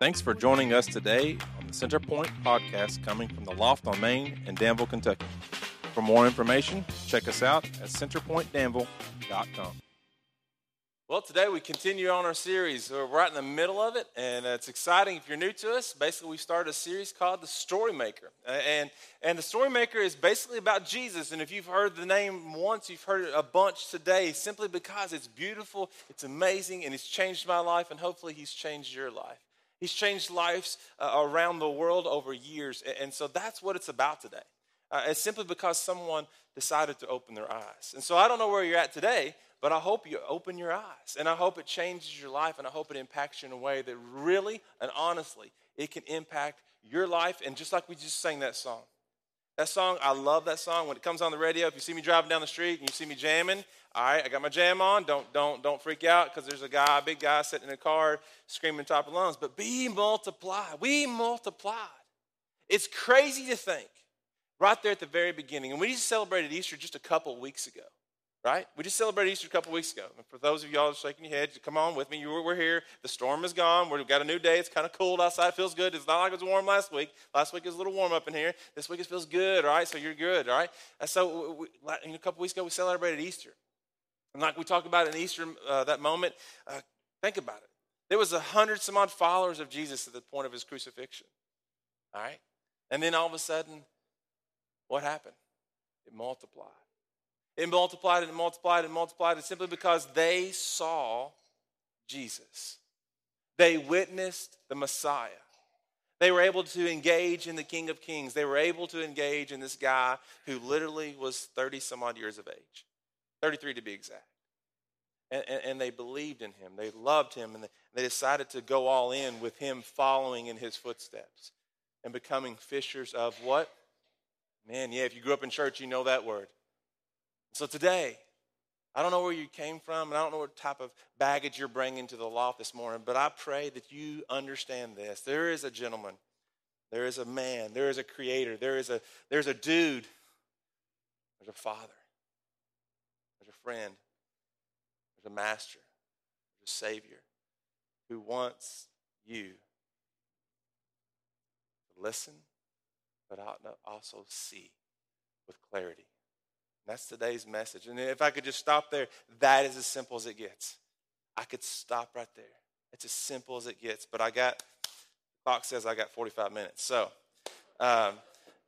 Thanks for joining us today on the Centerpoint podcast coming from the Loft on Main in Danville, Kentucky. For more information, check us out at centerpointdanville.com. Well, today we continue on our series. We're right in the middle of it, and uh, it's exciting. If you're new to us, basically we started a series called The Story Maker. Uh, and, and The Story Maker is basically about Jesus. And if you've heard the name once, you've heard it a bunch today simply because it's beautiful, it's amazing, and it's changed my life, and hopefully He's changed your life. He's changed lives uh, around the world over years. And so that's what it's about today. Uh, it's simply because someone decided to open their eyes. And so I don't know where you're at today, but I hope you open your eyes and I hope it changes your life and I hope it impacts you in a way that really and honestly it can impact your life. And just like we just sang that song, that song, I love that song. When it comes on the radio, if you see me driving down the street and you see me jamming, all right, I got my jam on. Don't don't don't freak out because there's a guy, a big guy, sitting in a car screaming top of lungs. But be multiplied. We multiplied. It's crazy to think right there at the very beginning, and we just celebrated Easter just a couple weeks ago right? We just celebrated Easter a couple weeks ago. And for those of y'all shaking your head, come on with me. You we're here. The storm is gone. We've got a new day. It's kind of cold outside. It feels good. It's not like it was warm last week. Last week it was a little warm up in here. This week it feels good, all right? So you're good, all right? And so we, a couple weeks ago we celebrated Easter. And like we talked about in Easter, uh, that moment, uh, think about it. There was a hundred some odd followers of Jesus at the point of his crucifixion, all right? And then all of a sudden, what happened? It multiplied. It multiplied and multiplied and multiplied and simply because they saw Jesus. They witnessed the Messiah. They were able to engage in the King of Kings. They were able to engage in this guy who literally was 30 some odd years of age, 33 to be exact. And, and, and they believed in him. They loved him. And they, they decided to go all in with him following in his footsteps and becoming fishers of what? Man, yeah, if you grew up in church, you know that word so today, I don't know where you came from, and I don't know what type of baggage you're bringing to the loft this morning, but I pray that you understand this. There is a gentleman, there is a man, there is a creator, there is a, there's a dude, there's a father, there's a friend, there's a master, there's a savior who wants you to listen, but also see with clarity. That's today's message. And if I could just stop there, that is as simple as it gets. I could stop right there. It's as simple as it gets. But I got, clock says I got 45 minutes. So, um,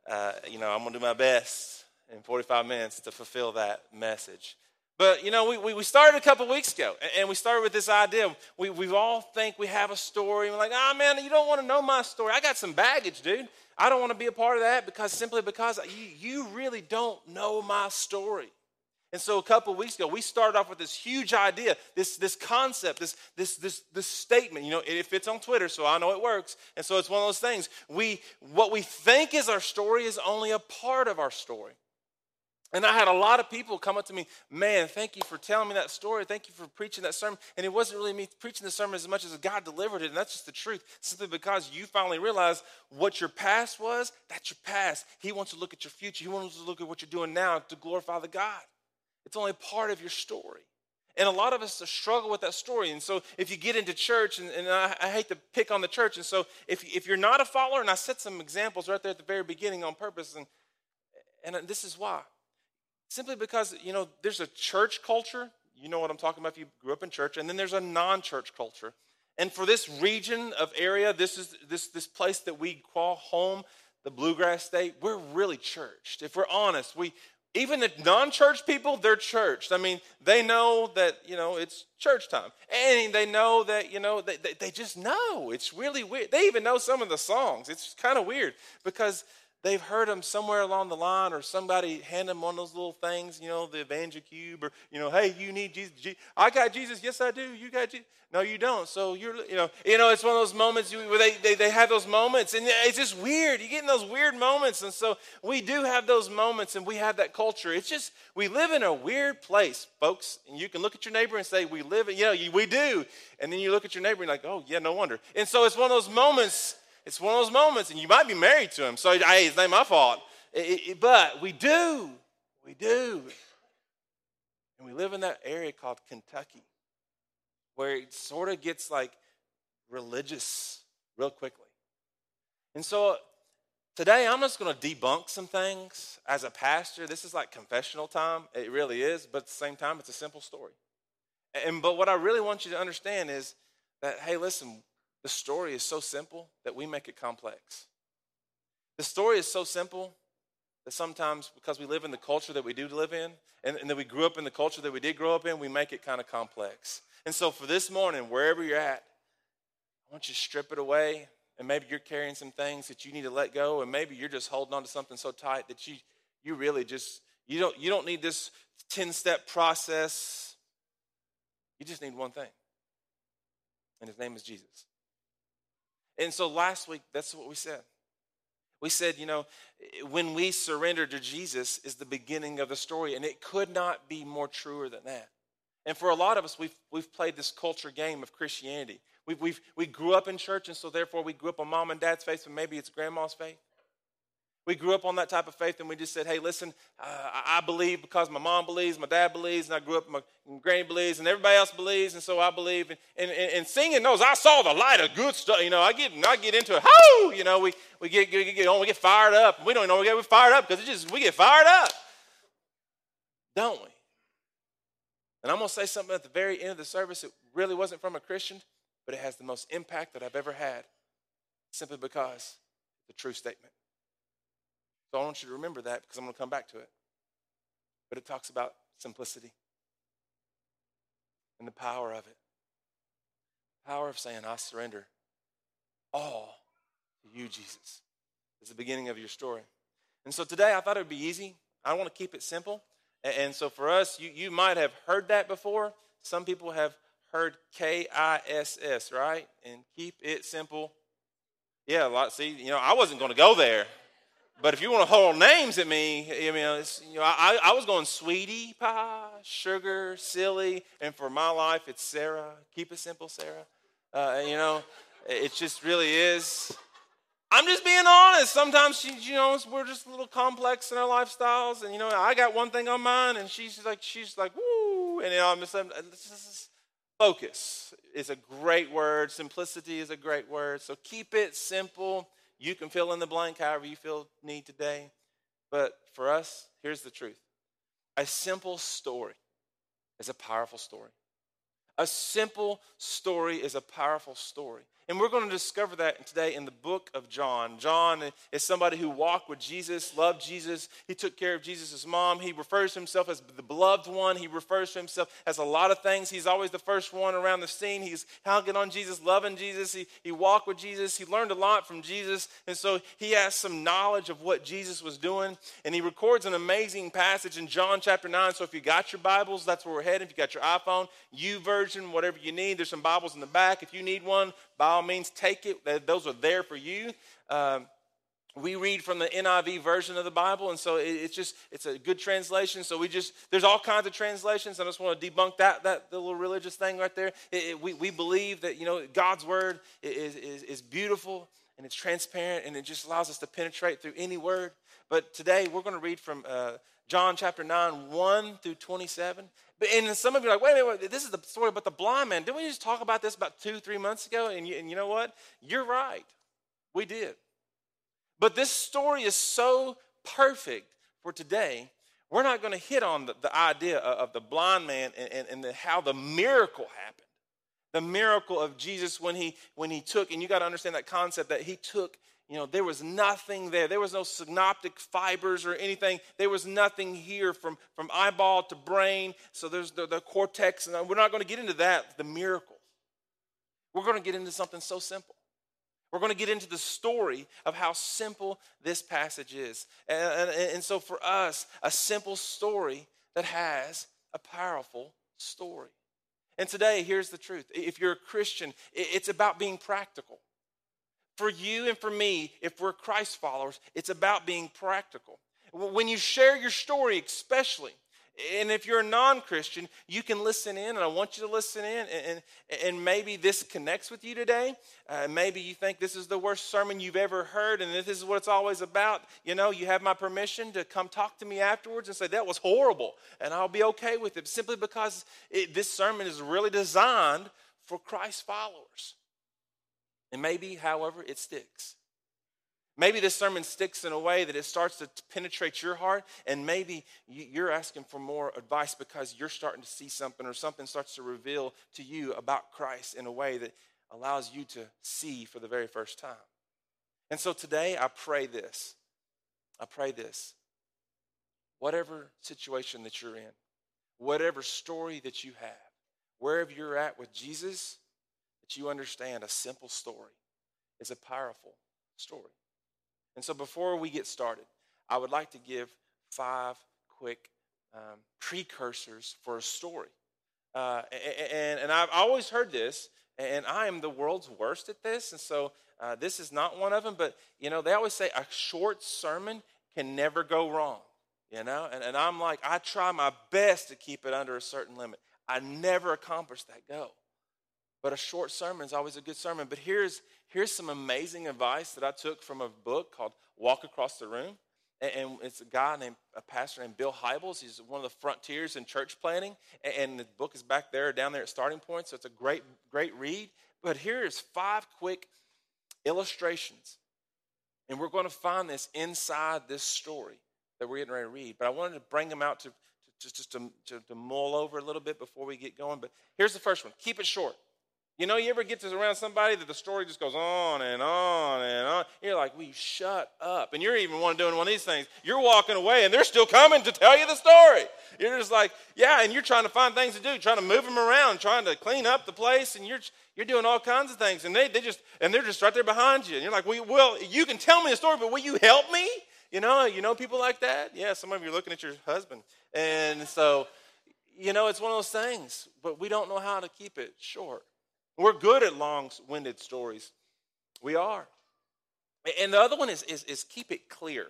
uh, you know, I'm going to do my best in 45 minutes to fulfill that message. But, you know, we, we started a couple weeks ago, and we started with this idea. We, we all think we have a story. We're like, ah, oh, man, you don't want to know my story. I got some baggage, dude. I don't want to be a part of that because simply because you, you really don't know my story. And so a couple weeks ago, we started off with this huge idea, this, this concept, this, this, this, this statement. You know, it fits on Twitter, so I know it works. And so it's one of those things. We, what we think is our story is only a part of our story. And I had a lot of people come up to me, man, thank you for telling me that story. Thank you for preaching that sermon. And it wasn't really me preaching the sermon as much as God delivered it. And that's just the truth. Simply because you finally realize what your past was, that's your past. He wants to look at your future. He wants to look at what you're doing now to glorify the God. It's only part of your story. And a lot of us struggle with that story. And so if you get into church, and, and I, I, hate to pick on the church, and so if, if you're not a follower, and I set some examples right there at the very beginning on purpose, and, and this is why Simply because, you know, there's a church culture. You know what I'm talking about if you grew up in church. And then there's a non church culture. And for this region of area, this is this, this place that we call home, the bluegrass state, we're really churched. If we're honest, we even the non-church people, they're churched. I mean, they know that, you know, it's church time. And they know that, you know, they, they, they just know. It's really weird. They even know some of the songs. It's kind of weird because they've heard them somewhere along the line, or somebody hand them one of those little things, you know, the Evangel Cube, or you know, hey, you need Jesus. I got Jesus. Yes, I do. You got Jesus. No, you don't. So you're, you know, you know, it's one of those moments where they, they, they have those moments, and it's just weird. You get in those weird moments, and so we do have those moments, and we have that culture. It's just we live in a weird place, folks. And you can look at your neighbor and say, "We live," in, you know, we do, and then you look at your neighbor and like, "Oh, yeah, no wonder." And so it's one of those moments it's one of those moments, and you might be married to him, so hey, it's not my fault. It, it, but we do. We do. And we live in that area called Kentucky, where it sort of gets like religious real quickly. And so today I'm just going to debunk some things as a pastor. This is like confessional time. It really is, but at the same time, it's a simple story. And but what I really want you to understand is that hey, listen, the story is so simple that we make it complex. The story is so simple that sometimes because we live in the culture that we do live in and, and that we grew up in the culture that we did grow up in, we make it kind of complex. And so for this morning, wherever you're at, I want you to strip it away. And maybe you're carrying some things that you need to let go, and maybe you're just holding on to something so tight that you you really just you don't you don't need this 10-step process. You just need one thing. And his name is Jesus. And so last week, that's what we said. We said, you know, when we surrender to Jesus is the beginning of the story, and it could not be more truer than that. And for a lot of us, we've, we've played this culture game of Christianity. We've, we've, we grew up in church, and so therefore we grew up on mom and dad's faith, and maybe it's grandma's faith. We grew up on that type of faith, and we just said, hey, listen, uh, I believe because my mom believes, my dad believes, and I grew up, my granny believes, and everybody else believes, and so I believe. And, and, and singing those, I saw the light of good stuff. You know, I get, I get into it. Whoo! You know, we, we get, get, get on, we get fired up. We don't know we get we fired up because it just, we get fired up. Don't we? And I'm going to say something at the very end of the service. It really wasn't from a Christian, but it has the most impact that I've ever had simply because the true statement. So I want you to remember that because I'm going to come back to it. But it talks about simplicity and the power of it. Power of saying, I surrender all to you, Jesus. Is the beginning of your story. And so today I thought it would be easy. I want to keep it simple. And so for us, you, you might have heard that before. Some people have heard K I S S, right? And keep it simple. Yeah, a lot. See, you know, I wasn't going to go there. But if you want to hold names at me, I mean, you know, I, I was going sweetie pie, sugar, silly, and for my life, it's Sarah. Keep it simple, Sarah. Uh, you know, it just really is. I'm just being honest. Sometimes she, you know, we're just a little complex in our lifestyles, and you know, I got one thing on mine, and she's like, she's like, woo, and you know, I'm just, just focus is a great word. Simplicity is a great word. So keep it simple. You can fill in the blank however you feel need today. But for us, here's the truth a simple story is a powerful story. A simple story is a powerful story. And we're going to discover that today in the book of John. John is somebody who walked with Jesus, loved Jesus. He took care of Jesus' mom. He refers to himself as the beloved one. He refers to himself as a lot of things. He's always the first one around the scene. He's hanging on Jesus, loving Jesus. He, he walked with Jesus. He learned a lot from Jesus. And so he has some knowledge of what Jesus was doing. And he records an amazing passage in John chapter 9. So if you got your Bibles, that's where we're heading. If you got your iPhone, U YouVersion, whatever you need, there's some Bibles in the back. If you need one, by all means, take it. Those are there for you. Um, we read from the NIV version of the Bible, and so it's just it's a good translation. So we just there's all kinds of translations. I just want to debunk that that little religious thing right there. It, it, we we believe that you know God's word is, is is beautiful and it's transparent and it just allows us to penetrate through any word. But today we're going to read from uh, John chapter nine one through twenty seven, and some of you are like, wait, wait, wait, this is the story about the blind man. Didn't we just talk about this about two, three months ago? And you, and you know what? You're right. We did. But this story is so perfect for today. We're not going to hit on the, the idea of, of, the blind man and, and, and the, how the miracle happened. The miracle of Jesus when he when he took, and you got to understand that concept that he took you know, there was nothing there. There was no synaptic fibers or anything. There was nothing here from, from eyeball to brain. So there's the, the cortex, and we're not going to get into that, the miracle. We're going to get into something so simple. We're going to get into the story of how simple this passage is. And, and, and so for us, a simple story that has a powerful story. And today, here's the truth. If you're a Christian, it's about being practical for you and for me, if we're Christ followers, it's about being practical. When you share your story, especially, and if you're a non Christian, you can listen in, and I want you to listen in. And, and, and maybe this connects with you today. Uh, maybe you think this is the worst sermon you've ever heard, and this is what it's always about. You know, you have my permission to come talk to me afterwards and say, That was horrible, and I'll be okay with it simply because it, this sermon is really designed for Christ followers. And maybe, however, it sticks. Maybe this sermon sticks in a way that it starts to penetrate your heart, and maybe you're asking for more advice because you're starting to see something or something starts to reveal to you about Christ in a way that allows you to see for the very first time. And so today I pray this. I pray this. Whatever situation that you're in, whatever story that you have, wherever you're at with Jesus, you understand a simple story is a powerful story. And so before we get started, I would like to give five quick um, precursors for a story. Uh, and, and I've always heard this, and I am the world's worst at this. And so uh, this is not one of them, but you know, they always say a short sermon can never go wrong. You know, and, and I'm like, I try my best to keep it under a certain limit. I never accomplish that goal. But a short sermon is always a good sermon. But here's, here's some amazing advice that I took from a book called Walk Across the Room. And, it's a guy named, a pastor named Bill Hybels. He's one of the frontiers in church planning. And, the book is back there, down there at Starting Point. So it's a great, great read. But here's five quick illustrations. And we're going to find this inside this story that we're getting ready to read. But I wanted to bring them out to, to just, just to, to, to mull over a little bit before we get going. But here's the first one keep it short. You know, you ever get to around somebody that the story just goes on and on and on. You're like, "We shut up?" And you're even one doing one of these things. You're walking away, and they're still coming to tell you the story. You're just like, "Yeah," and you're trying to find things to do, trying to move them around, trying to clean up the place, and you're you're doing all kinds of things, and they they just and they're just right there behind you, and you're like, "We well, you can tell me the story, but will you help me?" You know, you know people like that. Yeah, some of you are looking at your husband, and so you know it's one of those things, but we don't know how to keep it short. We're good at long winded stories. We are. And the other one is, is, is keep it clear.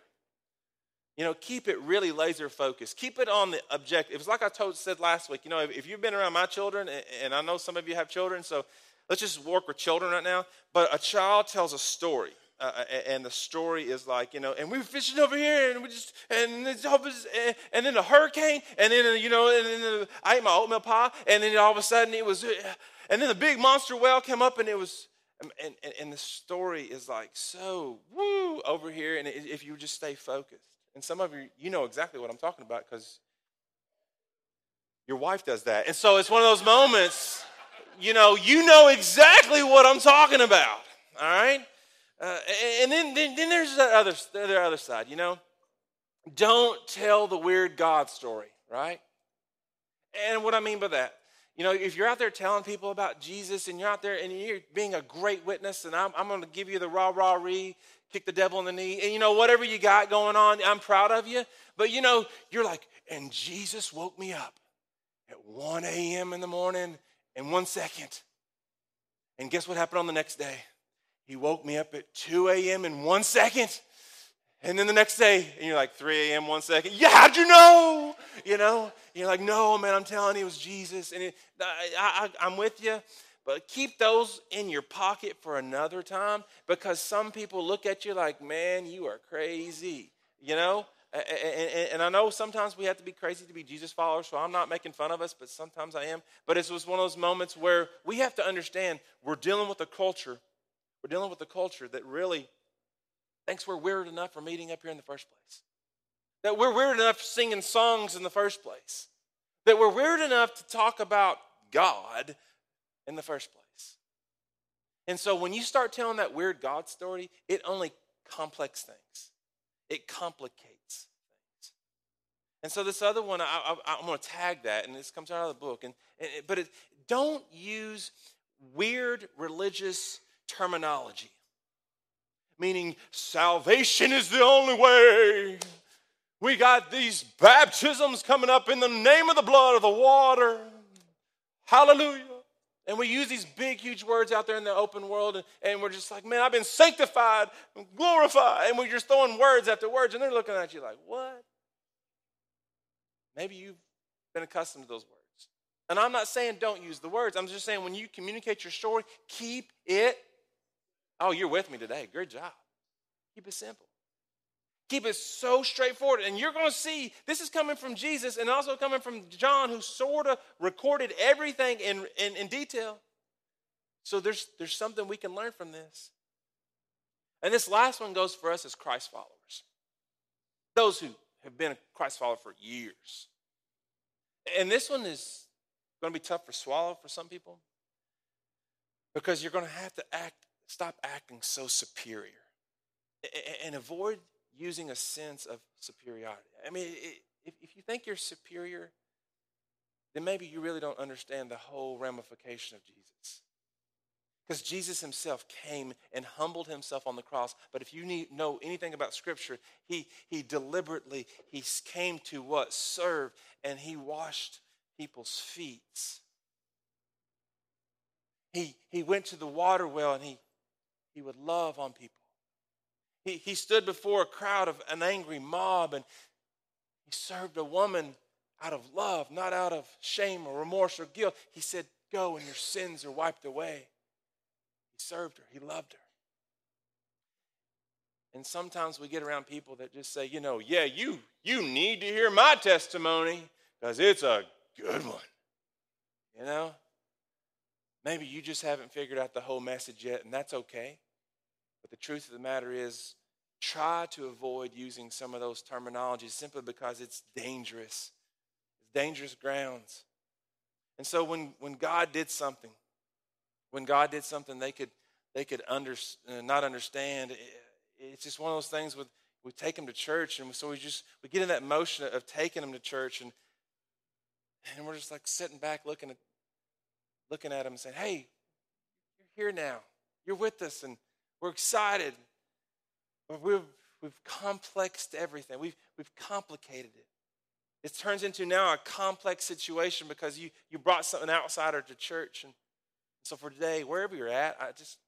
You know, keep it really laser focused. Keep it on the objective. It's like I told, said last week. You know, if, if you've been around my children, and I know some of you have children, so let's just work with children right now. But a child tells a story. Uh, uh and the story is like you know, and we were fishing over here, and we just and it's and, eh, and then a hurricane, and then you know, and then I ate my oatmeal pie, and then all of a sudden it was eh, and then the big monster whale came up and it was, and, and, and the story is like so woo over here. And if you just stay focused, and some of you, you know exactly what I'm talking about because your wife does that. And so it's one of those moments, you know, you know exactly what I'm talking about. All right? Uh, and then, then, then there's the other, the other side, you know? Don't tell the weird God story, right? And what I mean by that, you know, if you're out there telling people about Jesus and you're out there and you're being a great witness, and I'm, I'm going to give you the rah rah ree, kick the devil in the knee, and you know, whatever you got going on, I'm proud of you. But you know, you're like, and Jesus woke me up at 1 a.m. in the morning in one second. And guess what happened on the next day? He woke me up at 2 a.m. in one second. And then the next day, and you're like, 3 a.m., one second. Yeah, how'd you know? You know? You're like, no, man, I'm telling you, it was Jesus. And it, I, I, I'm with you. But keep those in your pocket for another time because some people look at you like, man, you are crazy. You know? And, and, and, I know sometimes we have to be crazy to be Jesus followers, so I'm not making fun of us, but sometimes I am. But it was one of those moments where we have to understand we're dealing with a culture. We're dealing with a culture that really thinks we're weird enough for meeting up here in the first place. That we're weird enough singing songs in the first place. That we're weird enough to talk about God in the first place. And so when you start telling that weird God story, it only complex things. It complicates things. And so this other one, I, am going to tag that, and this comes out of the book. And, and but it, don't use weird religious terminology meaning salvation is the only way. We got these baptisms coming up in the name of the blood of the water. Hallelujah. And we use these big, huge words out there in the open world, and, and we're just like, man, I've been sanctified, glorified. And we're just throwing words after words, and they're looking at you like, what? Maybe you've been accustomed to those words. And I'm not saying don't use the words. I'm just saying when you communicate your story, keep it Oh, you're with me today. Good job. Keep it simple. Keep it so straightforward. And you're going to see this is coming from Jesus and also coming from John, who sort of recorded everything in, in, in detail. So there's, there's something we can learn from this. And this last one goes for us as Christ followers. Those who have been a Christ follower for years. And this one is going to be tough for swallow for some people because you're going to have to act stop acting so superior and avoid using a sense of superiority. I mean, if you think you're superior, then maybe you really don't understand the whole ramification of Jesus. Because Jesus himself came and humbled himself on the cross. But if you need, know anything about Scripture, he, he deliberately, he came to what? Serve, and he washed people's feet. He, he went to the water well and he, he would love on people. He, he stood before a crowd of an angry mob and he served a woman out of love, not out of shame or remorse or guilt. He said, Go and your sins are wiped away. He served her, he loved her. And sometimes we get around people that just say, you know, yeah, you you need to hear my testimony because it's a good one. You know? Maybe you just haven't figured out the whole message yet, and that's okay. The truth of the matter is, try to avoid using some of those terminologies simply because it's dangerous. It's dangerous grounds. And so when, when God did something, when God did something they could they could under, uh, not understand, it, it's just one of those things with we take them to church and so we just we get in that motion of taking them to church and and we're just like sitting back looking at looking at them and saying, Hey, you're here now. You're with us and we're excited. We've, we've complexed everything, we've, we've complicated it. It turns into now a complex situation because you, you brought something outsider to church. And so for today, wherever you're at, I just,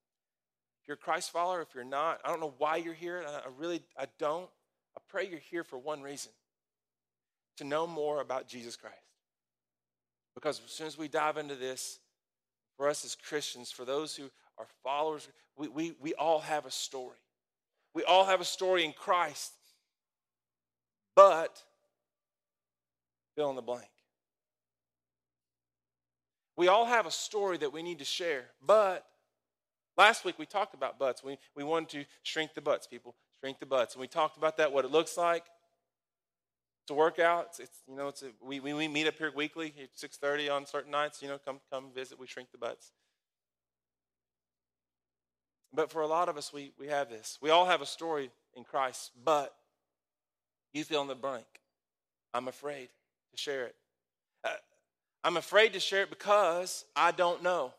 if you're a Christ follower, if you're not, I don't know why you're here. I really, I don't. I pray you're here for one reason to know more about Jesus Christ. Because as soon as we dive into this, for us as Christians, for those who are followers, we, we, we all have a story. We all have a story in Christ. But, fill in the blank. We all have a story that we need to share. But, last week we talked about butts. We, we wanted to shrink the butts, people. Shrink the butts. And we talked about that, what it looks like to work out. It's, it's you know, it's a, we, we meet up here weekly at 6.30 on certain nights. You know, come, come visit. We shrink the butts. But for a lot of us, we, we have this. We all have a story in Christ, but you fill in the blank. I'm afraid to share it. Uh, I'm afraid to share it because I don't know.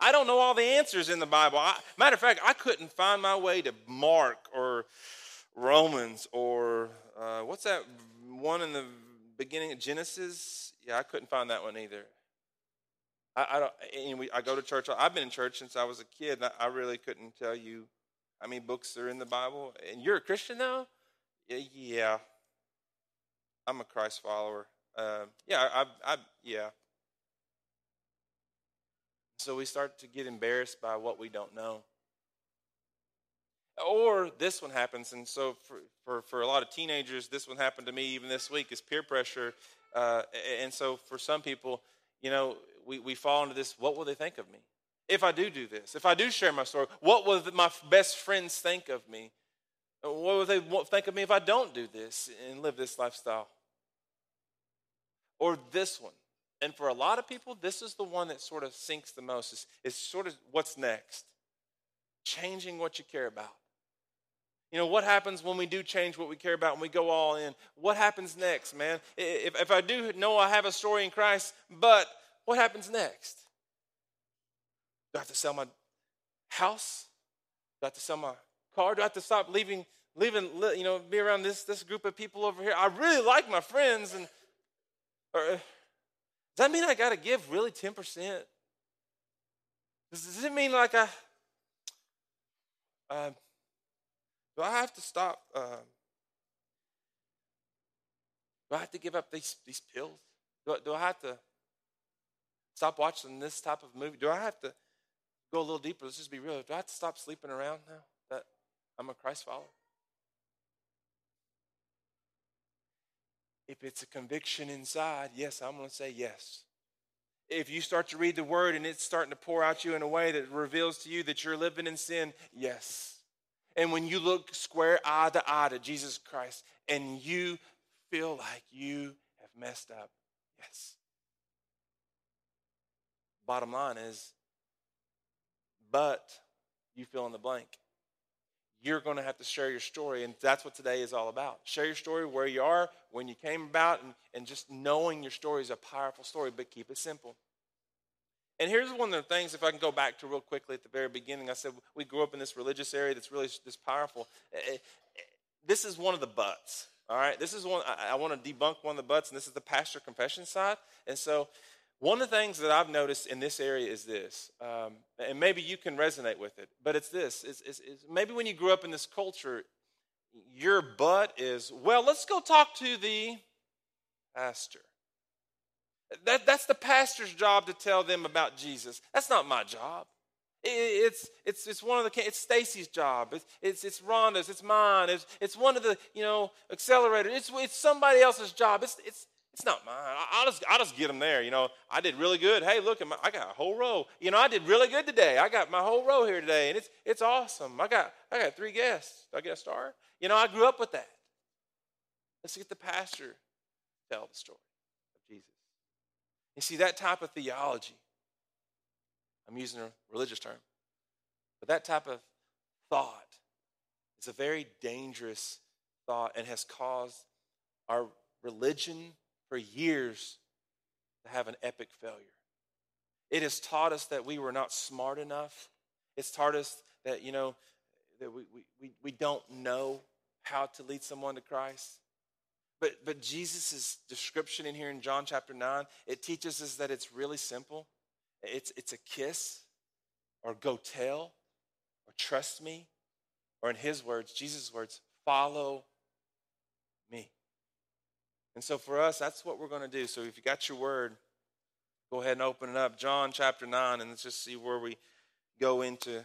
I don't know all the answers in the Bible. I, matter of fact, I couldn't find my way to Mark or Romans or uh, what's that one in the beginning of Genesis? Yeah, I couldn't find that one either. I, I don't. And we, I go to church. I've been in church since I was a kid. I, I really couldn't tell you how many books are in the Bible. And you're a Christian now? Yeah, yeah. I'm a Christ follower. Uh, yeah, I, I, yeah. So we start to get embarrassed by what we don't know. Or this one happens, and so for, for, for a lot of teenagers, this one happened to me even this week is peer pressure. Uh, and so for some people, you know, we, we fall into this what will they think of me? If I do do this, if I do share my story, what will my best friends think of me? Uh, what will they think of me if I don't do this and live this lifestyle? Or this one. And for a lot of people, this is the one that sort of sinks the most. It's, it's sort of what's next. Changing what you care about. You know, what happens when we do change what we care about and we go all in? What happens next, man? If, if I do know I have a story in Christ, but what happens next? Do I have to sell my house? Do I have to sell my car? Do I have to stop leaving, leaving, you know, be around this, this group of people over here? I really like my friends. And or, uh, does that mean I got to give really 10%? Does, does it mean like I, uh, do I have to stop? Uh, do I have to give up these, these pills? Do do I have to stop watching this type of movie? Do I have to go a little deeper? Let's just be real. Do I have to stop sleeping around now that I'm a Christ follower? If it's a conviction inside, yes, I'm going to say yes. If you start to read the word and it's starting to pour out you in a way that reveals to you that you're living in sin, yes. And when you look square eye to eye to Jesus Christ and you feel like you have messed up, yes. Bottom line is, but you fill in the blank. You're going to have to share your story, and that's what today is all about. Share your story where you are, when you came about, and, and just knowing your story is a powerful story, but keep it simple. And here's one of the things, if I can go back to real quickly at the very beginning, I said we grew up in this religious area that's really this powerful. Eh, eh, this is one of the buts. All right, this is one I, I want to debunk one of the buts, and this is the pastor confession side. And so one of the things that I've noticed in this area is this, um, and maybe you can resonate with it, but it's this. It's, it's, it's maybe when you grew up in this culture, your butt is, well, let's go talk to the pastor. That, that's the pastor's job to tell them about Jesus. That's not my job. it's, it's, it's one of the, it's Stacy's job. It's, it's, it's Rhonda's. It's mine. It's, it's one of the, you know, accelerators. It's, it's somebody else's job. It's, it's, it's not mine. I, will just, I'll just get them there. You know, I did really good. Hey, look, I got a whole row. You know, I did really good today. I got my whole row here today, and it's, it's awesome. I got, I got three guests. Do I get a star? You know, I grew up with that. Let's get the pastor to tell the story of Jesus. You see, that type of theology, I'm using a religious term, but that type of thought is a very dangerous thought and has caused our religion for years to have an epic failure. It has taught us that we were not smart enough. It's taught us that, you know, that we, we, we don't know how to lead someone to Christ. But, but Jesus' description in here in John chapter 9, it teaches us that it's really simple. It's, it's a kiss, or go tell, or trust me, or in his words, Jesus' words, follow. And so for us, that's what we're going to do. So if you got your word, go ahead and open it up. John chapter 9, and let's just see where we go into uh,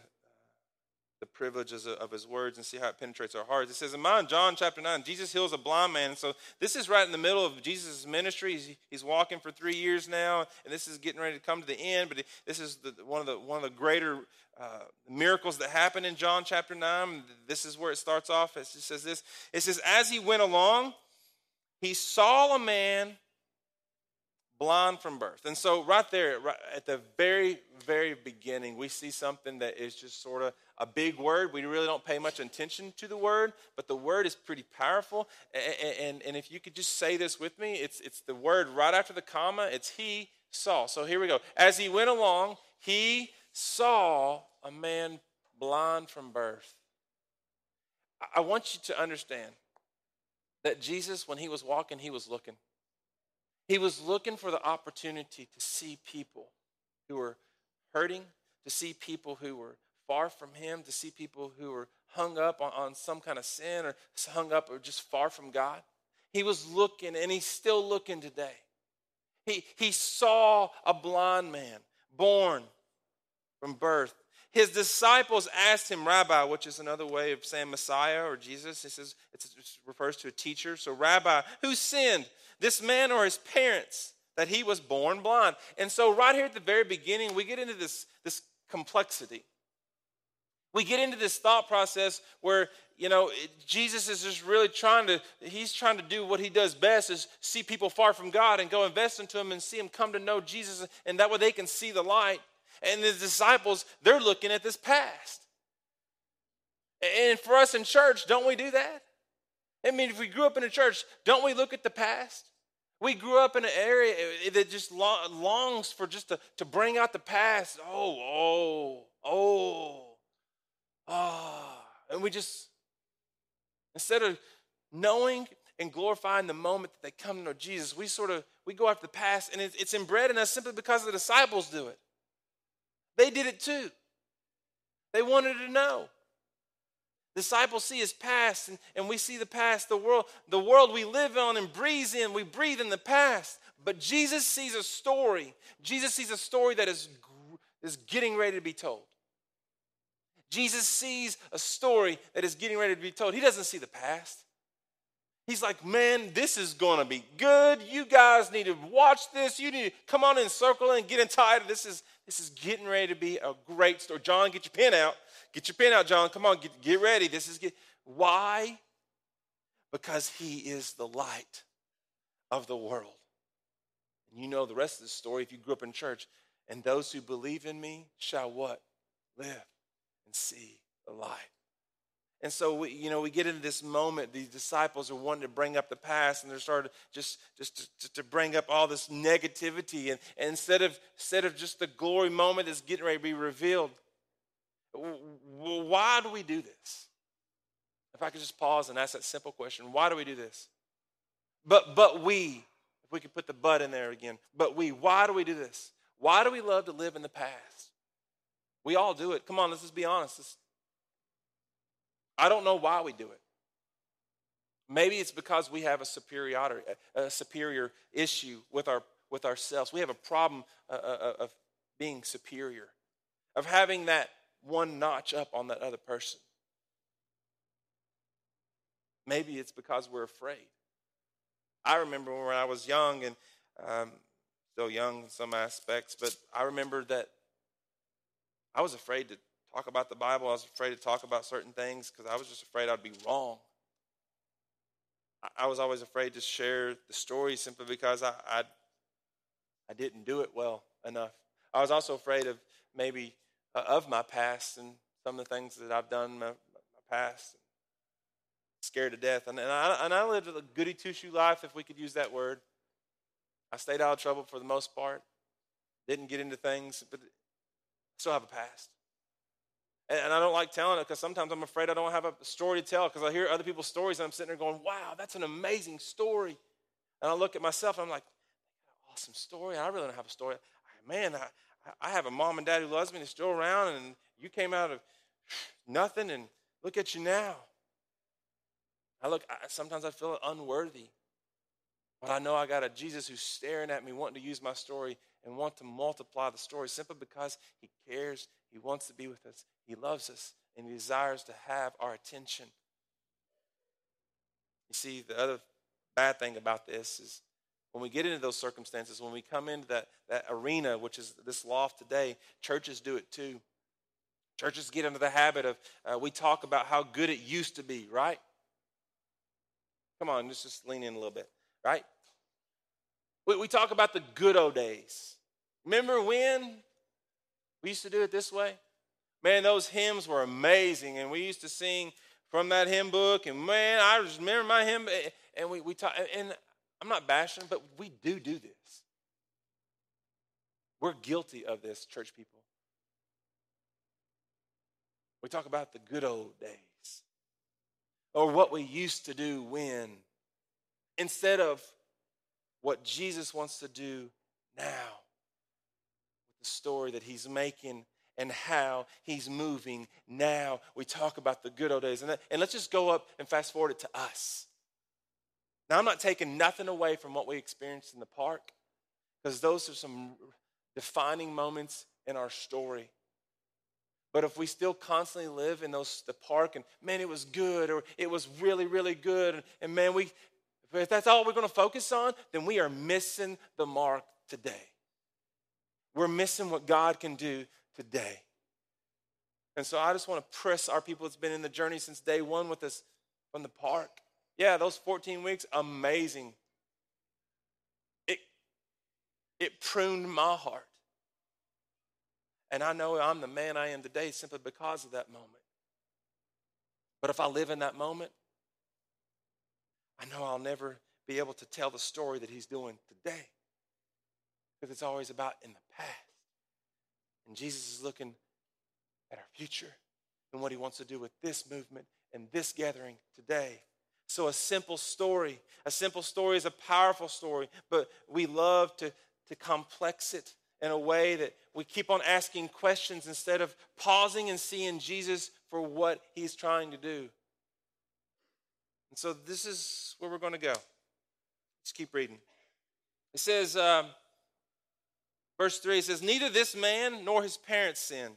the privileges of his words and see how it penetrates our hearts. It says in mind John chapter 9, Jesus heals a blind man. So this is right in the middle of Jesus' ministry. He's, he's, walking for three years now, and this is getting ready to come to the end. But this is the, one, of the, one of the greater uh, miracles that happen in John chapter 9. This is where it starts off. It says this. It says, as he went along, he saw a man blind from birth. And so, right there, right at the very, very beginning, we see something that is just sort of a big word. We really don't pay much attention to the word, but the word is pretty powerful. And, and, and if you could just say this with me, it's, it's the word right after the comma, it's he saw. So here we go. As he went along, he saw a man blind from birth. I want you to understand that Jesus, when he was walking, he was looking. He was looking for the opportunity to see people who were hurting, to see people who were far from him, to see people who were hung up on, on some kind of sin or hung up or just far from God. He was looking, and he's still looking today. He, he saw a blind man born from birth his disciples asked him, Rabbi, which is another way of saying Messiah or Jesus. It says it refers to a teacher. So, Rabbi, who sinned, this man or his parents, that he was born blind? And so, right here at the very beginning, we get into this, this complexity. We get into this thought process where, you know, Jesus is just really trying to, he's trying to do what he does best is see people far from God and go invest into them and see them come to know Jesus, and that way they can see the light. And the disciples, they're looking at this past. And for us in church, don't we do that? I mean, if we grew up in a church, don't we look at the past? We grew up in an area that just longs for just to, to bring out the past. Oh, oh, oh, ah. Oh. And we just, instead of knowing and glorifying the moment that they come to know Jesus, we sort of, we go after the past and it's inbred in us simply because the disciples do it. They did it too. They wanted to know. Disciples see his past, and, and we see the past, the world, the world we live on and breathe in, we breathe in the past. But Jesus sees a story. Jesus sees a story that is, is getting ready to be told. Jesus sees a story that is getting ready to be told. He doesn't see the past. He's like, man, this is to be good. You guys need to watch this. You need to come on and circle and get entitled. This is this is getting ready to be a great story. John, get your pen out. Get your pen out, John. Come on, get, get ready. This is get why? Because he is the light of the world. And you know the rest of the story if you grew up in church. And those who believe in me shall what? Live and see the light. And so we, you know, we get into this moment. These disciples are wanting to bring up the past, and they're starting just just to, to bring up all this negativity. And, and instead of instead of just the glory moment that's getting ready to be revealed, why do we do this? If I could just pause and ask that simple question, why do we do this? But but we, if we could put the but in there again, but we, why do we do this? Why do we love to live in the past? We all do it. Come on, let's just be honest. Let's, I don't know why we do it. Maybe it's because we have a superiority, a superior issue with our with ourselves. We have a problem uh, uh, uh, of being superior, of having that one notch up on that other person. Maybe it's because we're afraid. I remember when I was young and um, still young in some aspects, but I remember that I was afraid to talk about the Bible. I was afraid to talk about certain things because I was just afraid I'd be wrong. I was always afraid to share the story simply because I, I, I didn't do it well enough. I was also afraid of maybe uh, of my past and some of the things that I've done in my, my past. Scared to death. And, and, I, and I lived a goody two shoe life, if we could use that word. I stayed out of trouble for the most part, didn't get into things, but I still have a past. And I don't like telling it because sometimes I'm afraid I don't have a story to tell because I hear other people's stories and I'm sitting there going, wow, that's an amazing story. And I look at myself and I'm like, awesome story. I really don't have a story. Man, I, I have a mom and dad who loves me and still around, and you came out of nothing, and look at you now. I look, I, sometimes I feel unworthy. But I know I got a Jesus who's staring at me, wanting to use my story and want to multiply the story simply because he cares, he wants to be with us, he loves us, and he desires to have our attention. You see, the other bad thing about this is when we get into those circumstances, when we come into that, that arena, which is this loft today, churches do it too. Churches get into the habit of, uh, we talk about how good it used to be, right? Come on, let's just lean in a little bit, right? We, we talk about the good old days. Remember when we used to do it this way? Man, those hymns were amazing, and we used to sing from that hymn book. And man, I just remember my hymn, eh, and we we talk. And I'm not bashing, but we do do this. We're guilty of this, church people. We talk about the good old days or what we used to do when, instead of what Jesus wants to do now with the story that he's making and how he's moving now. We talk about the good old days. And, and let's just go up and fast forward it to us. Now, I'm not taking nothing away from what we experienced in the park because those are some defining moments in our story. But if we still constantly live in those the park and man, it was good or it was really, really good, and man, we if that's all we're going to focus on, then we are missing the mark today. We're missing what God can do today. And so I just want to press our people that's been in the journey since day one with us from the park. Yeah, those 14 weeks, amazing. It, it pruned my heart. And I know I'm the man I am today simply because of that moment. But if I live in that moment, I know I'll never be able to tell the story that he's doing today. Because it's always about in the past. And Jesus is looking at our future and what he wants to do with this movement and this gathering today. So, a simple story, a simple story is a powerful story, but we love to, to complex it in a way that we keep on asking questions instead of pausing and seeing Jesus for what he's trying to do. And so, this is where we're going to go. Let's keep reading. It says, um, verse 3 it says, Neither this man nor his parents sinned,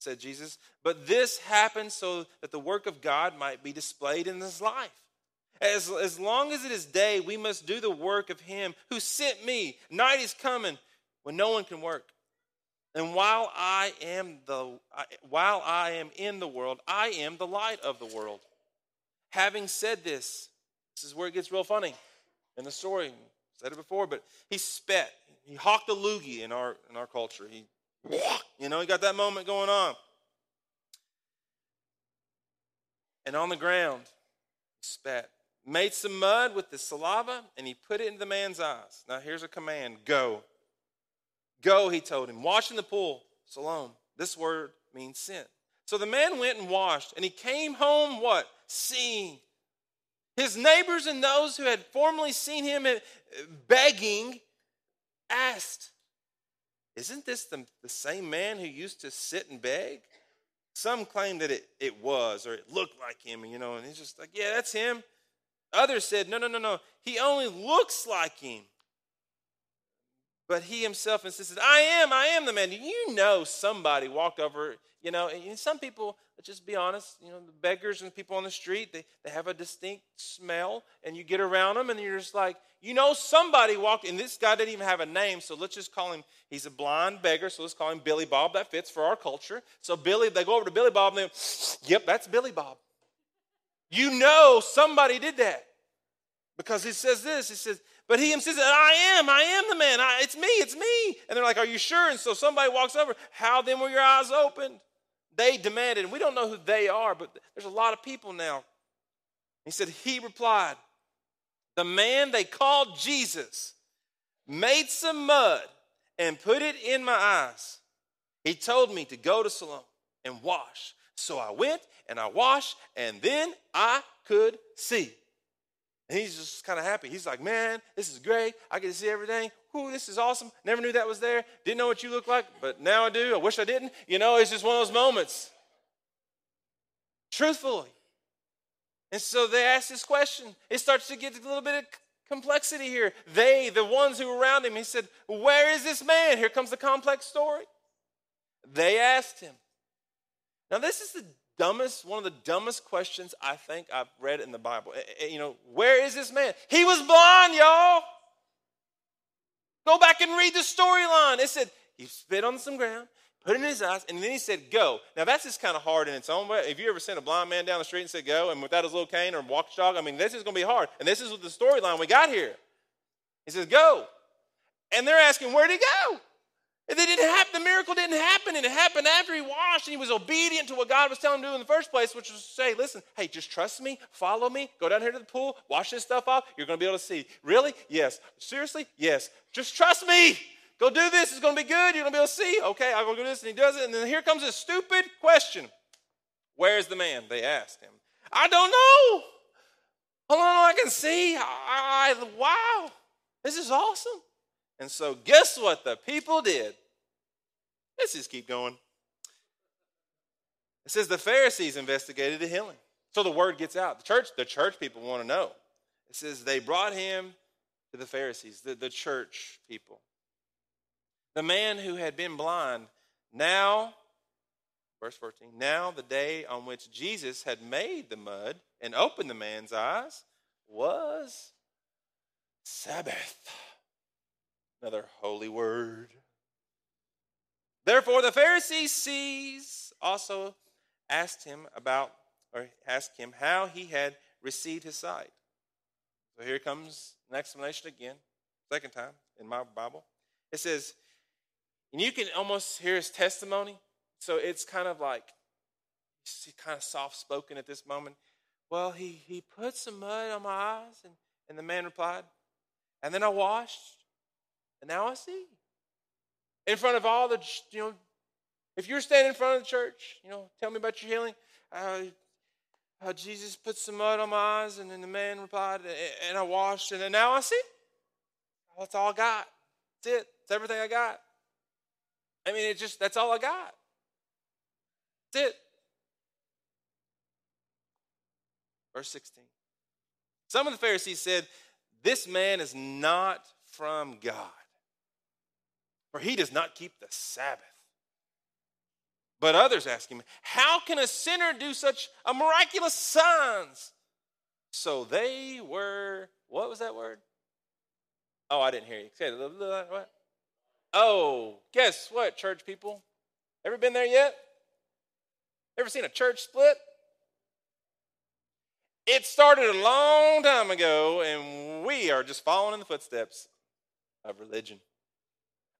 said Jesus, but this happened so that the work of God might be displayed in his life. As, as long as it is day, we must do the work of him who sent me. Night is coming when no one can work. And while I am the while I am in the world, I am the light of the world. Having said this, this is where it gets real funny in the story. Said it before, but he spat. He hawked a loogie in our in our culture. He you know, he got that moment going on. And on the ground, he spat made some mud with the saliva, and he put it in the man's eyes. Now, here's a command go. Go, he told him. Wash in the pool, Siloam. This word means sin. So the man went and washed, and he came home what? Seeing. His neighbors and those who had formerly seen him uh, begging asked, Isn't this the, the same man who used to sit and beg? Some claimed that it, it was, or it looked like him, you know, and he's just like, Yeah, that's him. Others said, No, no, no, no. He only looks like him. But he himself insisted, I am, I am the man. You know somebody walked over, you know, and some people, let's just be honest, you know, the beggars and people on the street, they, they have a distinct smell, and you get around them and you're just like, you know somebody walked, and this guy didn't even have a name, so let's just call him, he's a blind beggar, so let's call him Billy Bob. That fits for our culture. So Billy, they go over to Billy Bob and they, yep, that's Billy Bob. You know somebody did that. Because he says this, he says, but he says, I am, I am the man. I, it's me, it's me. And they're like, Are you sure? And so somebody walks over. How then were your eyes opened? They demanded, and we don't know who they are, but there's a lot of people now. He said, He replied, The man they called Jesus made some mud and put it in my eyes. He told me to go to Siloam and wash. So I went and I washed, and then I could see. And he's just kind of happy. He's like, man, this is great. I get to see everything. Whoo, this is awesome. Never knew that was there. Didn't know what you look like, but now I do. I wish I didn't. You know, it's just one of those moments. Truthfully. And so they ask this question. It starts to get a little bit of complexity here. They, the ones who were around him, he said, Where is this man? Here comes the complex story. They asked him. Now, this is the dumbest, one of the dumbest questions I think I've read in the Bible. Eh, eh, you know, where is this man? He was blind, y'all. Go back and read the storyline. It said he spit on some ground, put it in his eyes, and then he said, Go. Now, that's just kind of hard in its own way. If you ever sent a blind man down the street and said, Go, and without his little cane or walk dog, I mean, this is going to be hard. And this is what the storyline we got here. He says, Go. And they're asking, Where'd he go? It didn't happen, the miracle didn't happen, and it happened after he washed and he was obedient to what God was telling him to do in the first place, which was to say, listen, hey, just trust me, follow me, go down here to the pool, wash this stuff off, you're gonna be able to see. Really? Yes. Seriously? Yes. Just trust me. Go do this, it's gonna be good, you're gonna be able to see. Okay, I'll go do this, and he does it, and then here comes a stupid question. Where's the man? They asked him. I don't know. Hold on, I can see. I, I, wow, this is awesome. And so, guess what the people did? Let's just keep going. It says the Pharisees investigated the healing. So the word gets out. The church, the church people want to know. It says they brought him to the Pharisees, the, the church people. The man who had been blind, now, verse 14, now the day on which Jesus had made the mud and opened the man's eyes was Sabbath. Another holy word. Therefore, the Pharisees sees also asked him about, or asked him how he had received his sight. So here comes an explanation again, second time in my Bible. It says, and you can almost hear his testimony. So it's kind of like, he's kind of soft spoken at this moment. Well, he, he put some mud on my eyes, and, and the man replied, and then I washed, and now I see. In front of all the, you know, if you're standing in front of the church, you know, tell me about your healing. Uh, uh, Jesus put some mud on my eyes, and then the man replied, and I washed, and now I see. That's all I got. That's it. Everything I got. I mean, it just, that's all I got. That's it. Verse 16. Some of the Pharisees said, This man is not from God for he does not keep the Sabbath. But others ask him, How can a sinner do such a miraculous signs? So they were, what was that word? Oh, I didn't hear you. What? Oh, guess what, church people? Ever been there yet? Ever seen a church split? It started a long time ago, and we are just following in the footsteps of religion.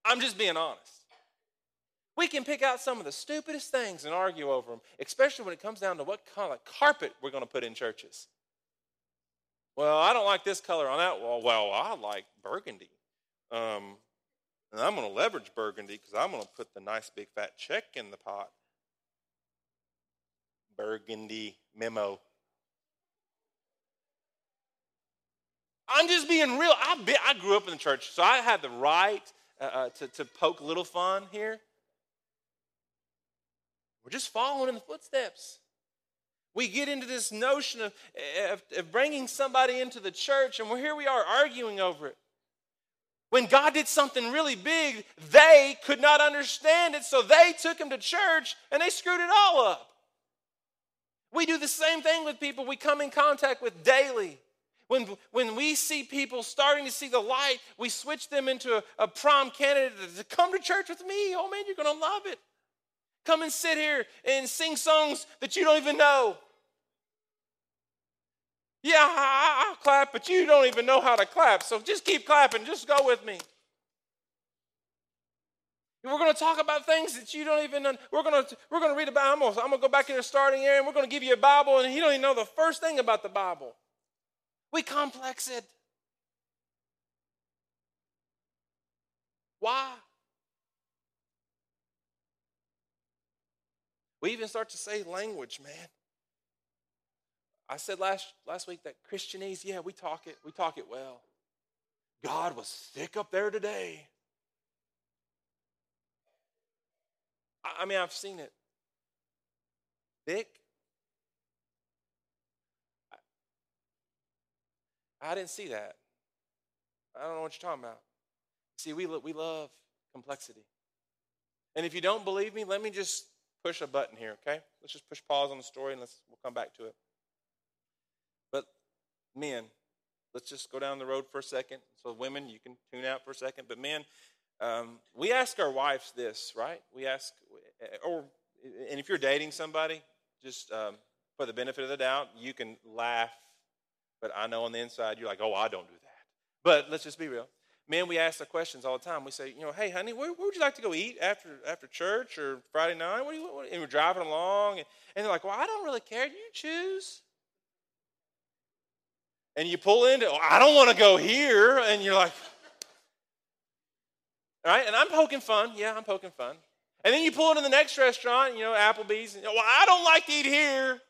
I'm just being honest. We can pick out some of the stupidest things and argue over them, especially when it comes down to what kind of carpet we're going to put in churches. Well, I don't like this color on that wall. Well, I like burgundy. Um, and I'm going to leverage burgundy because I'm going to put the nice big fat check in the pot. Burgundy memo. I'm just being real. I, be, I grew up in the church, so I had the right uh, uh, to, to poke little fun here. We're just following in the footsteps. We get into this notion of, of, of bringing somebody into the church, and we're, here we are arguing over it. When God did something really big, they could not understand it, so they took him to church and they screwed it all up. We do the same thing with people we come in contact with daily. When, when we see people starting to see the light, we switch them into a, a prom candidate to come to church with me. Oh man, you're going to love it. Come and sit here and sing songs that you don't even know. Yeah, I, will clap, but you don't even know how to clap. So just keep clapping. Just go with me. We're going to talk about things that you don't even know. We're going to, we're going to read about. I'm going, to, I'm going to go back in the starting area and we're going to give you a Bible, and you don't even know the first thing about the Bible. We complex it. Why? We even start to say language, man. I said last, last week that Christianese, yeah, we talk it, we talk it well. God was thick up there today. I, I mean, I've seen it. Thick. I, didn't see that. I don't know what you're talking about. See, we, we love complexity. And if you don't believe me, let me just push a button here, okay? Let's just push pause on the story and let's we'll come back to it. But men, let's just go down the road for a second. So women, you can tune out for a second. But men, um, we ask our wives this, right? We ask, or and if you're dating somebody, just um, for the benefit of the doubt, you can laugh. But I know on the inside you're like, oh, I don't do that. But let's just be real men, we ask the questions all the time. We say, you know, hey, honey, where, where would you like to go eat after after church or Friday night? What do you? What, and we're driving along, and, and they're like, well, I don't really care. You choose. And you pull into, oh, I don't want to go here, and you're like, all right. And I'm poking fun. Yeah, I'm poking fun. And then you pull into the next restaurant, you know, Applebee's. And, well, I don't like to eat here.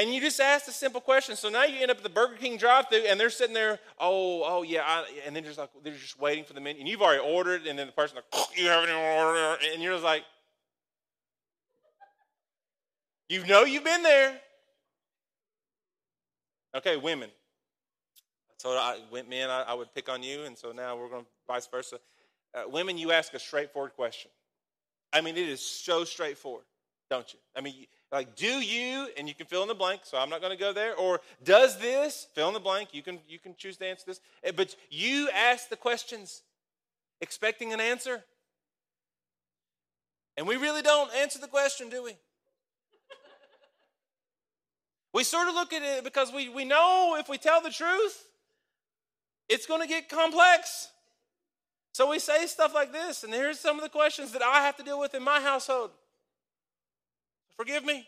And you just ask a simple question. So now you end up at the Burger King drive-through, and they're sitting there. Oh, oh yeah, I, and then just like they're just waiting for the menu, and you've already ordered, and then the person like, you haven't ordered, and you're just like, you know you've been there. Okay, women. I So I went men, I, I would pick on you, and so now we're going to vice versa. Uh, women, you ask a straightforward question. I mean, it is so straightforward, don't you? I mean. Like, do you, and you can fill in the blank, so I'm not going to go there, or does this, fill in the blank, you can, you can choose to answer this. Eh, but you ask the questions expecting an answer. And we really don't answer the question, do we? we sort of look at it because we, we know if we tell the truth, it's going to get complex. So we say stuff like this, and here's some of the questions that I have to deal with in my household. Forgive me.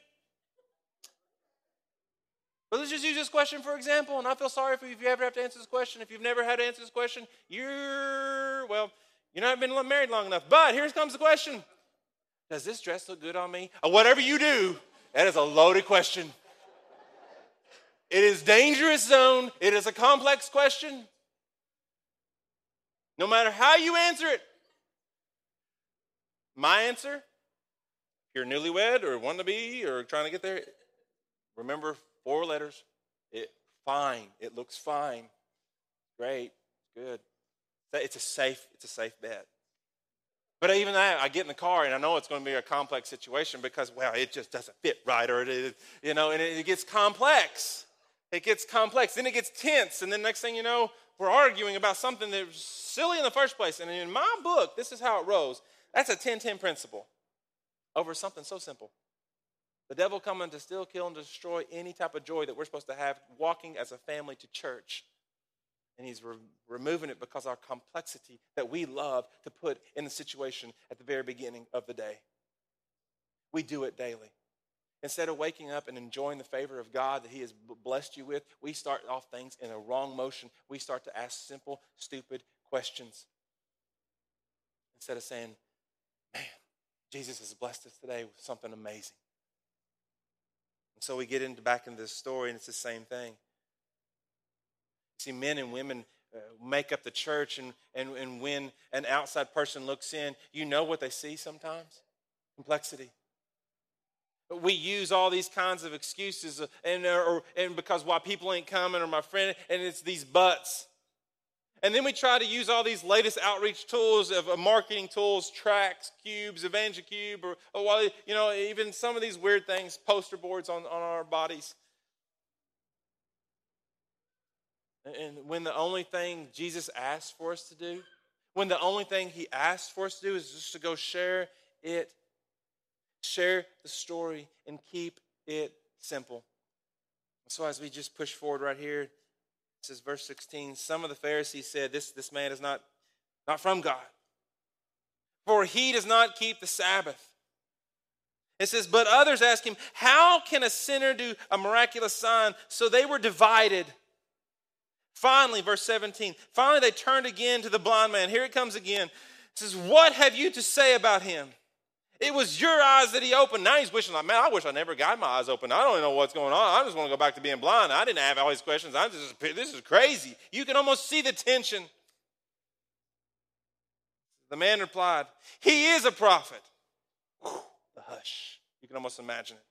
But let's just use this question for example, and I feel sorry for if you ever have to answer this question. If you've never had to answer this question, you're, well, you not been married long enough. But here comes the question Does this dress look good on me? Or whatever you do, that is a loaded question. It is dangerous zone. It is a complex question. No matter how you answer it, my answer you're newlywed or want to be or trying to get there, remember four letters. It fine. It looks fine. Great. Good. It's a safe, it's a safe bet. But even that, I get in the car and I know it's going to be a complex situation because, well, it just doesn't fit right, or it, you know, and it gets complex. It gets complex. Then it gets tense, and then next thing you know, we're arguing about something that was silly in the first place. And in my book, this is how it rose. That's a 10-10 principle over something so simple. The devil coming to steal, kill, and destroy any type of joy that we're supposed to have walking as a family to church and he's re- removing it because our complexity that we love to put in the situation at the very beginning of the day. We do it daily. Instead of waking up and enjoying the favor of God that He has blessed you with, we start off things in a wrong motion. We start to ask simple, stupid questions. Instead of saying, Jesus has blessed us today with something amazing. And so we get into back into this story, and it's the same thing. See, men and women uh, make up the church, and, and, and when an outside person looks in, you know what they see sometimes? Complexity. We use all these kinds of excuses, uh, and, or, and because why people ain't coming, or my friend, and it's these buts. And then we try to use all these latest outreach tools of uh, marketing tools, tracts, cubes, EvangeCube, or, or you know, even some of these weird things, poster boards on, on our bodies. And when the only thing Jesus asked for us to do, when the only thing he asked for us to do is just to go share it, share the story, and keep it simple. So as we just push forward right here, says verse 16, some of the Pharisees said, This, this man is not, not from God. For he does not keep the Sabbath. It says, but others ask him, How can a sinner do a miraculous sign? So they were divided. Finally, verse 17, finally they turned again to the blind man. Here it comes again. It says, What have you to say about him? It was your eyes that he opened. Now he's wishing, like, man, I wish I never got my eyes open. I don't know what's going on. I just want to go back to being blind. I didn't have all these questions. I'm just, this is crazy. You can almost see the tension. The man replied, He is a prophet. Whew, the hush. You can almost imagine it.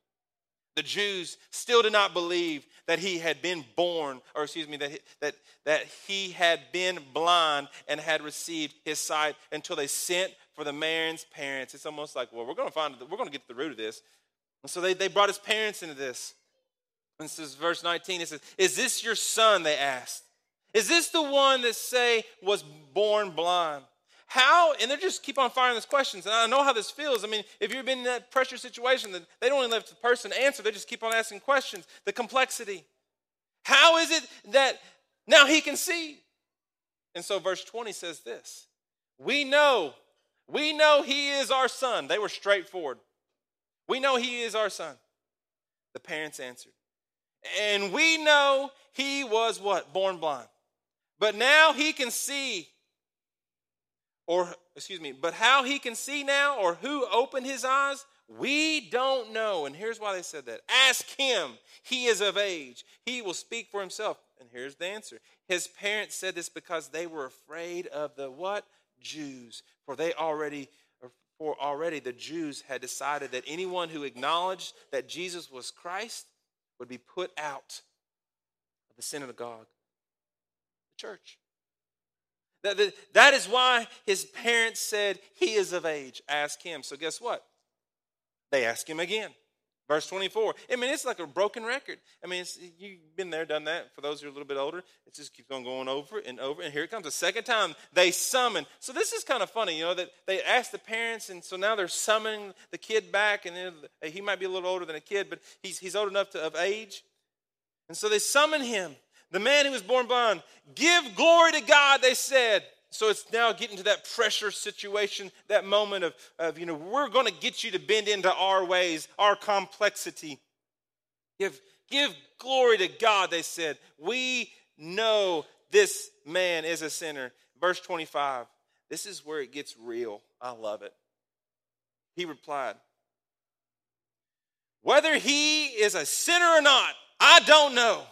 The Jews still did not believe that he had been born, or excuse me, that he, that, that he had been blind and had received his sight until they sent for the man's parents. It's almost like, well, we're going to find, we're going to get to the root of this. And so they, they brought his parents into this. And this is verse 19. It says, Is this your son? They asked. Is this the one that say was born blind? How, and they just keep on firing these questions. And I know how this feels. I mean, if you've been in that pressure situation, that they don't even let the person answer, they just keep on asking questions. The complexity. How is it that now he can see? And so verse 20 says this We know, we know he is our son. They were straightforward. We know he is our son. The parents answered. And we know he was what? Born blind. But now he can see or excuse me, but how he can see now or who opened his eyes, we don't know. And here's why they said that. Ask him. He is of age. He will speak for himself. And here's the answer. His parents said this because they were afraid of the what? Jews. For they already for already the Jews had decided that anyone who acknowledged that Jesus was Christ would be put out of the synagogue, the church. That, that, that is why his parents said, He is of age. Ask him. So, guess what? They ask him again. Verse 24. I mean, it's like a broken record. I mean, you've been there, done that. For those who are a little bit older, it just keeps on going over and over. And here it comes. The second time they summon. So this is kind of funny, you know, that they ask the parents, and so now they're summoning the kid back. And he might be a little older than a kid, but he's, he's old enough to, of age. And so they summon him the man who was born blind, give glory to God, they said. So it's now getting to that pressure situation, that moment of, of you know, we're going to get you to bend into our ways, our complexity. Give, give glory to God, they said. We know this man is a sinner. Verse 25, this is where it gets real. I love it. He replied, Whether he is a sinner or not, I don't know.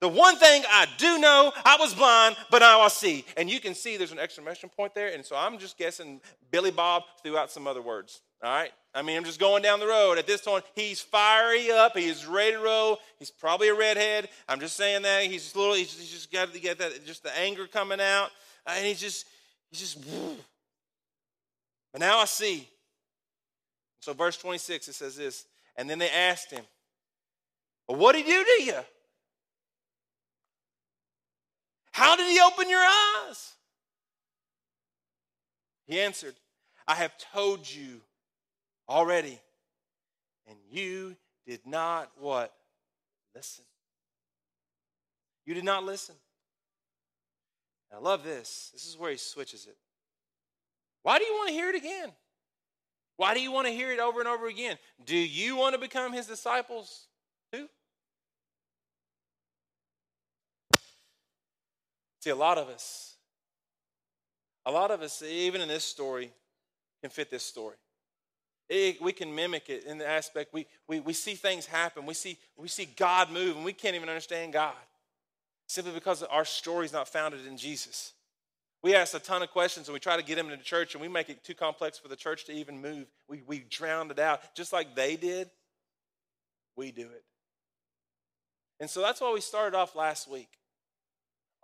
The one thing I do know, I was blind, but now I see. And you can see there's an exclamation point there. And so I'm just guessing Billy Bob threw out some other words. All right? I mean, I'm just going down the road. At this point, he's fiery up. He's ready to roll. He's probably a redhead. I'm just saying that. He's just little, he's, he's just got to get that, just the anger coming out. Uh, and he's just, he's just, But now I see. So, verse 26, it says this. And then they asked him, Well, what did he do to you? How did he open your eyes? He answered, I have told you already, and you did not what? Listen. You did not listen. I love this. This is where he switches it. Why do you want to hear it again? Why do you want to hear it over and over again? Do you want to become his disciples too? See, a lot of us, a lot of us, even in this story, can fit this story. It, we can mimic it in the aspect we, we, we see things happen. We see, we see God move, and we can't even understand God simply because our story is not founded in Jesus. We ask a ton of questions and we try to get them into church and we make it too complex for the church to even move. We, we drowned it out. Just like they did, we do it. And so that's why we started off last week.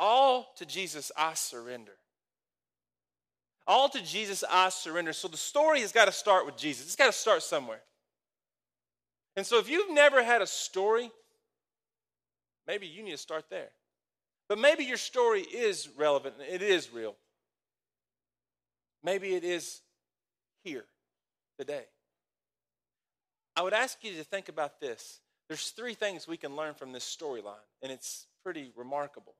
All to Jesus I surrender. All to Jesus I surrender. So the story has got to start with Jesus. It's got to start somewhere. And so if you've never had a story, maybe you need to start there. But maybe your story is relevant, and it is real. Maybe it is here today. I would ask you to think about this. There's three things we can learn from this storyline, and it's pretty remarkable.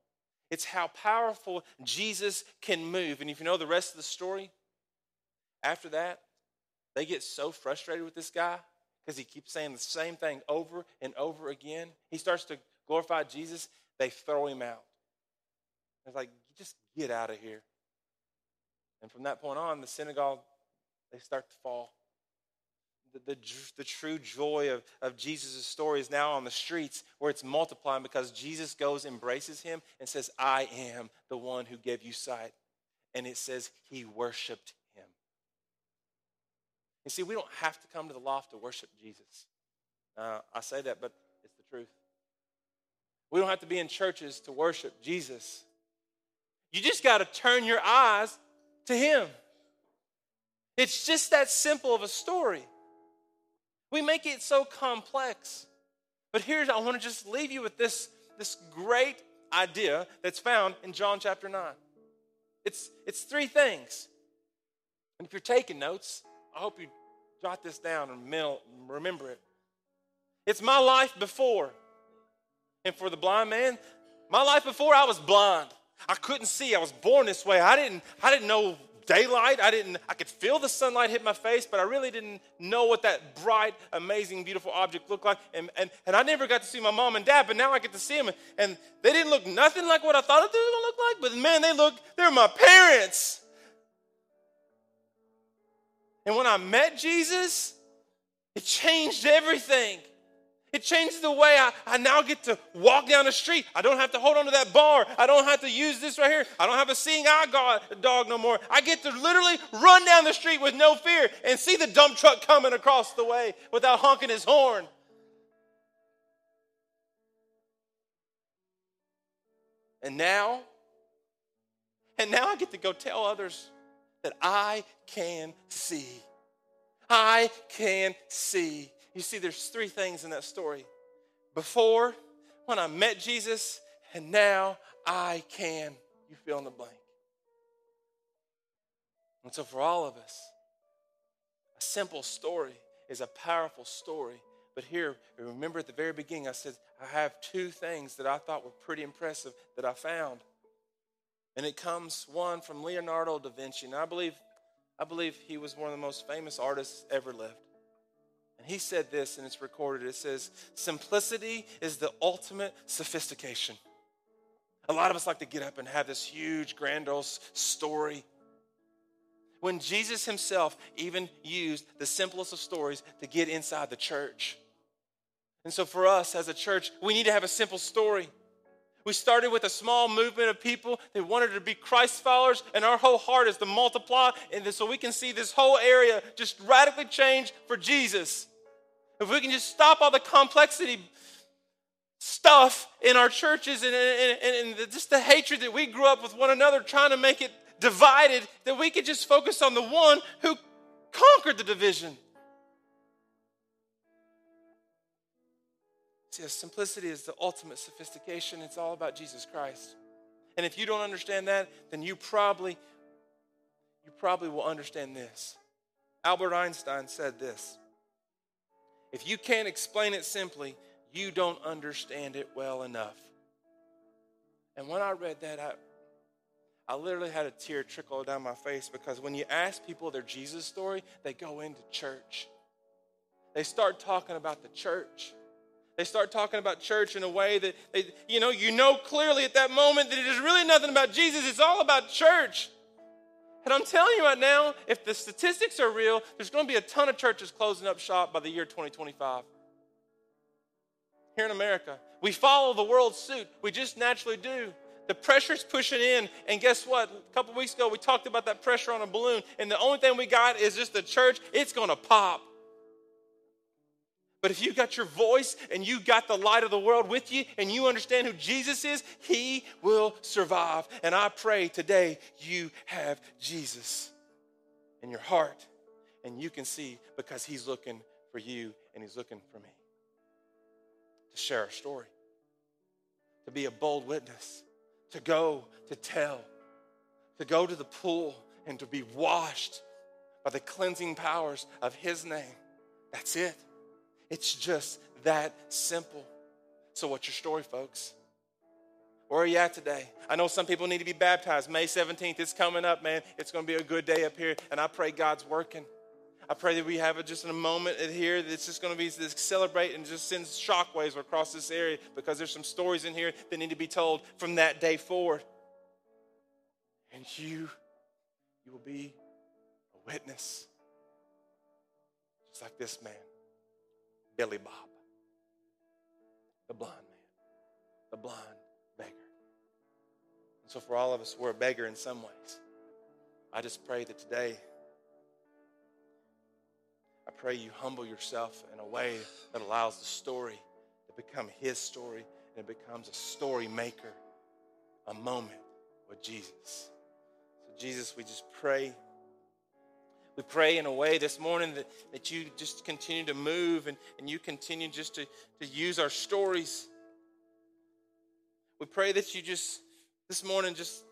It's how powerful Jesus can move. And if you know the rest of the story, after that, they get so frustrated with this guy because he keeps saying the same thing over and over again. He starts to glorify Jesus, they throw him out. It's like, just get out of here. And from that point on, the synagogue, they start to fall. The, the, true joy of, of Jesus' story is now on the streets where it's multiplying because Jesus goes, embraces him, and says, I am the one who gave you sight. And it says he worshiped him. You see, we don't have to come to the loft to worship Jesus. Uh, I say that, but it's the truth. We don't have to be in churches to worship Jesus. You just got to turn your eyes to Him. It's just that simple of a story. We make it so complex. But here's, I want to just leave you with this, this great idea that's found in John chapter 9. It's, it's three things. And if you're taking notes, I hope you jot this down and remember it. It's my life before. And for the blind man, my life before I was blind. I couldn't see. I was born this way. I didn't, I didn't know daylight. I didn't, I could feel the sunlight hit my face, but I really didn't know what that bright, amazing, beautiful object looked like. And, and, and I never got to see my mom and dad, but now I get to see them. And they didn't look nothing like what I thought they were gonna look like, but man, they look, they're my parents. And when I met Jesus, it changed everything. It changes the way I, I now get to walk down the street. I don't have to hold on to that bar. I don't have to use this right here. I don't have a seeing eye dog no more. I get to literally run down the street with no fear and see the dump truck coming across the way without honking his horn. And now, and now I get to go tell others that I can see. I can see. You see, there's three things in that story. Before, when I met Jesus, and now I can. You fill in the blank. And so, for all of us, a simple story is a powerful story. But here, remember at the very beginning, I said, I have two things that I thought were pretty impressive that I found. And it comes one from Leonardo da Vinci. And I believe, I believe he was one of the most famous artists ever lived. And he said this, and it's recorded. It says, Simplicity is the ultimate sophistication. A lot of us like to get up and have this huge, grandiose story. When Jesus himself even used the simplest of stories to get inside the church. And so, for us as a church, we need to have a simple story. We started with a small movement of people that wanted to be Christ followers, and our whole heart is to multiply, and so we can see this whole area just radically change for Jesus. If we can just stop all the complexity stuff in our churches and, and, and, and just the hatred that we grew up with one another, trying to make it divided, that we could just focus on the one who conquered the division. See, simplicity is the ultimate sophistication. It's all about Jesus Christ. And if you don't understand that, then you probably you probably will understand this. Albert Einstein said this. If you can't explain it simply, you don't understand it well enough. And when I read that, I, I literally had a tear trickle down my face because when you ask people their Jesus story, they go into church. They start talking about the church. They start talking about church in a way that they, you know, you know clearly at that moment that it is really nothing about Jesus. It's all about church. And I'm telling you right now, if the statistics are real, there's going to be a ton of churches closing up shop by the year 2025. Here in America, we follow the world's suit. We just naturally do. The pressure's pushing in, and guess what? A couple weeks ago, we talked about that pressure on a balloon, and the only thing we got is just the church. It's going to pop. But if you got your voice and you got the light of the world with you and you understand who Jesus is, he will survive. And I pray today you have Jesus in your heart and you can see because he's looking for you and he's looking for me to share our story, to be a bold witness, to go to tell, to go to the pool and to be washed by the cleansing powers of his name. That's it. It's just that simple. So, what's your story, folks? Where are you at today? I know some people need to be baptized. May 17th, it's coming up, man. It's going to be a good day up here, and I pray God's working. I pray that we have a, just in a moment here that's just going to be this celebrate and just send shockwaves across this area because there's some stories in here that need to be told from that day forward. And you, you will be a witness, just like this man. Billy Bob, the blind man, the blind beggar. And so, for all of us, we're a beggar in some ways. I just pray that today, I pray you humble yourself in a way that allows the story to become his story and it becomes a story maker, a moment with Jesus. So, Jesus, we just pray we pray in a way this morning that, that you just continue to move and, and you continue just to, to use our stories. We pray that you just, this morning, just,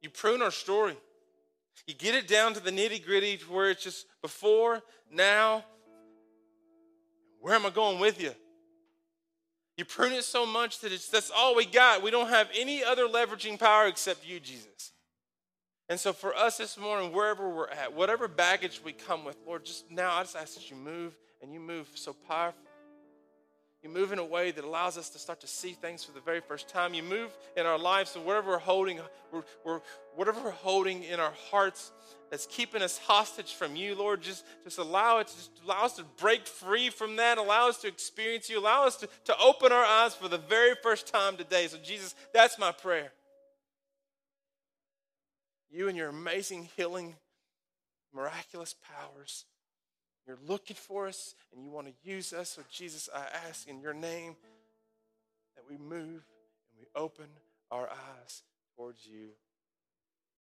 you prune our story. You get it down to the nitty gritty where it's just before, now, where am I going with you? You prune it so much that it's that's all we got. We don't have any other leveraging power except you, Jesus. And so for us this morning, wherever we're at, whatever baggage we come with, Lord, just now I just ask that you move and you move so powerful. You move in a way that allows us to start to see things for the very first time. You move in our lives, so whatever we're holding, we're, we're, whatever we're holding in our hearts that's keeping us hostage from you, Lord, just, just allow it, just allow us to break free from that, allow us to experience you, allow us to, to open our eyes for the very first time today. So, Jesus, that's my prayer. You and your amazing healing, miraculous powers. You're looking for us and you want to use us. So, Jesus, I ask in your name that we move and we open our eyes towards you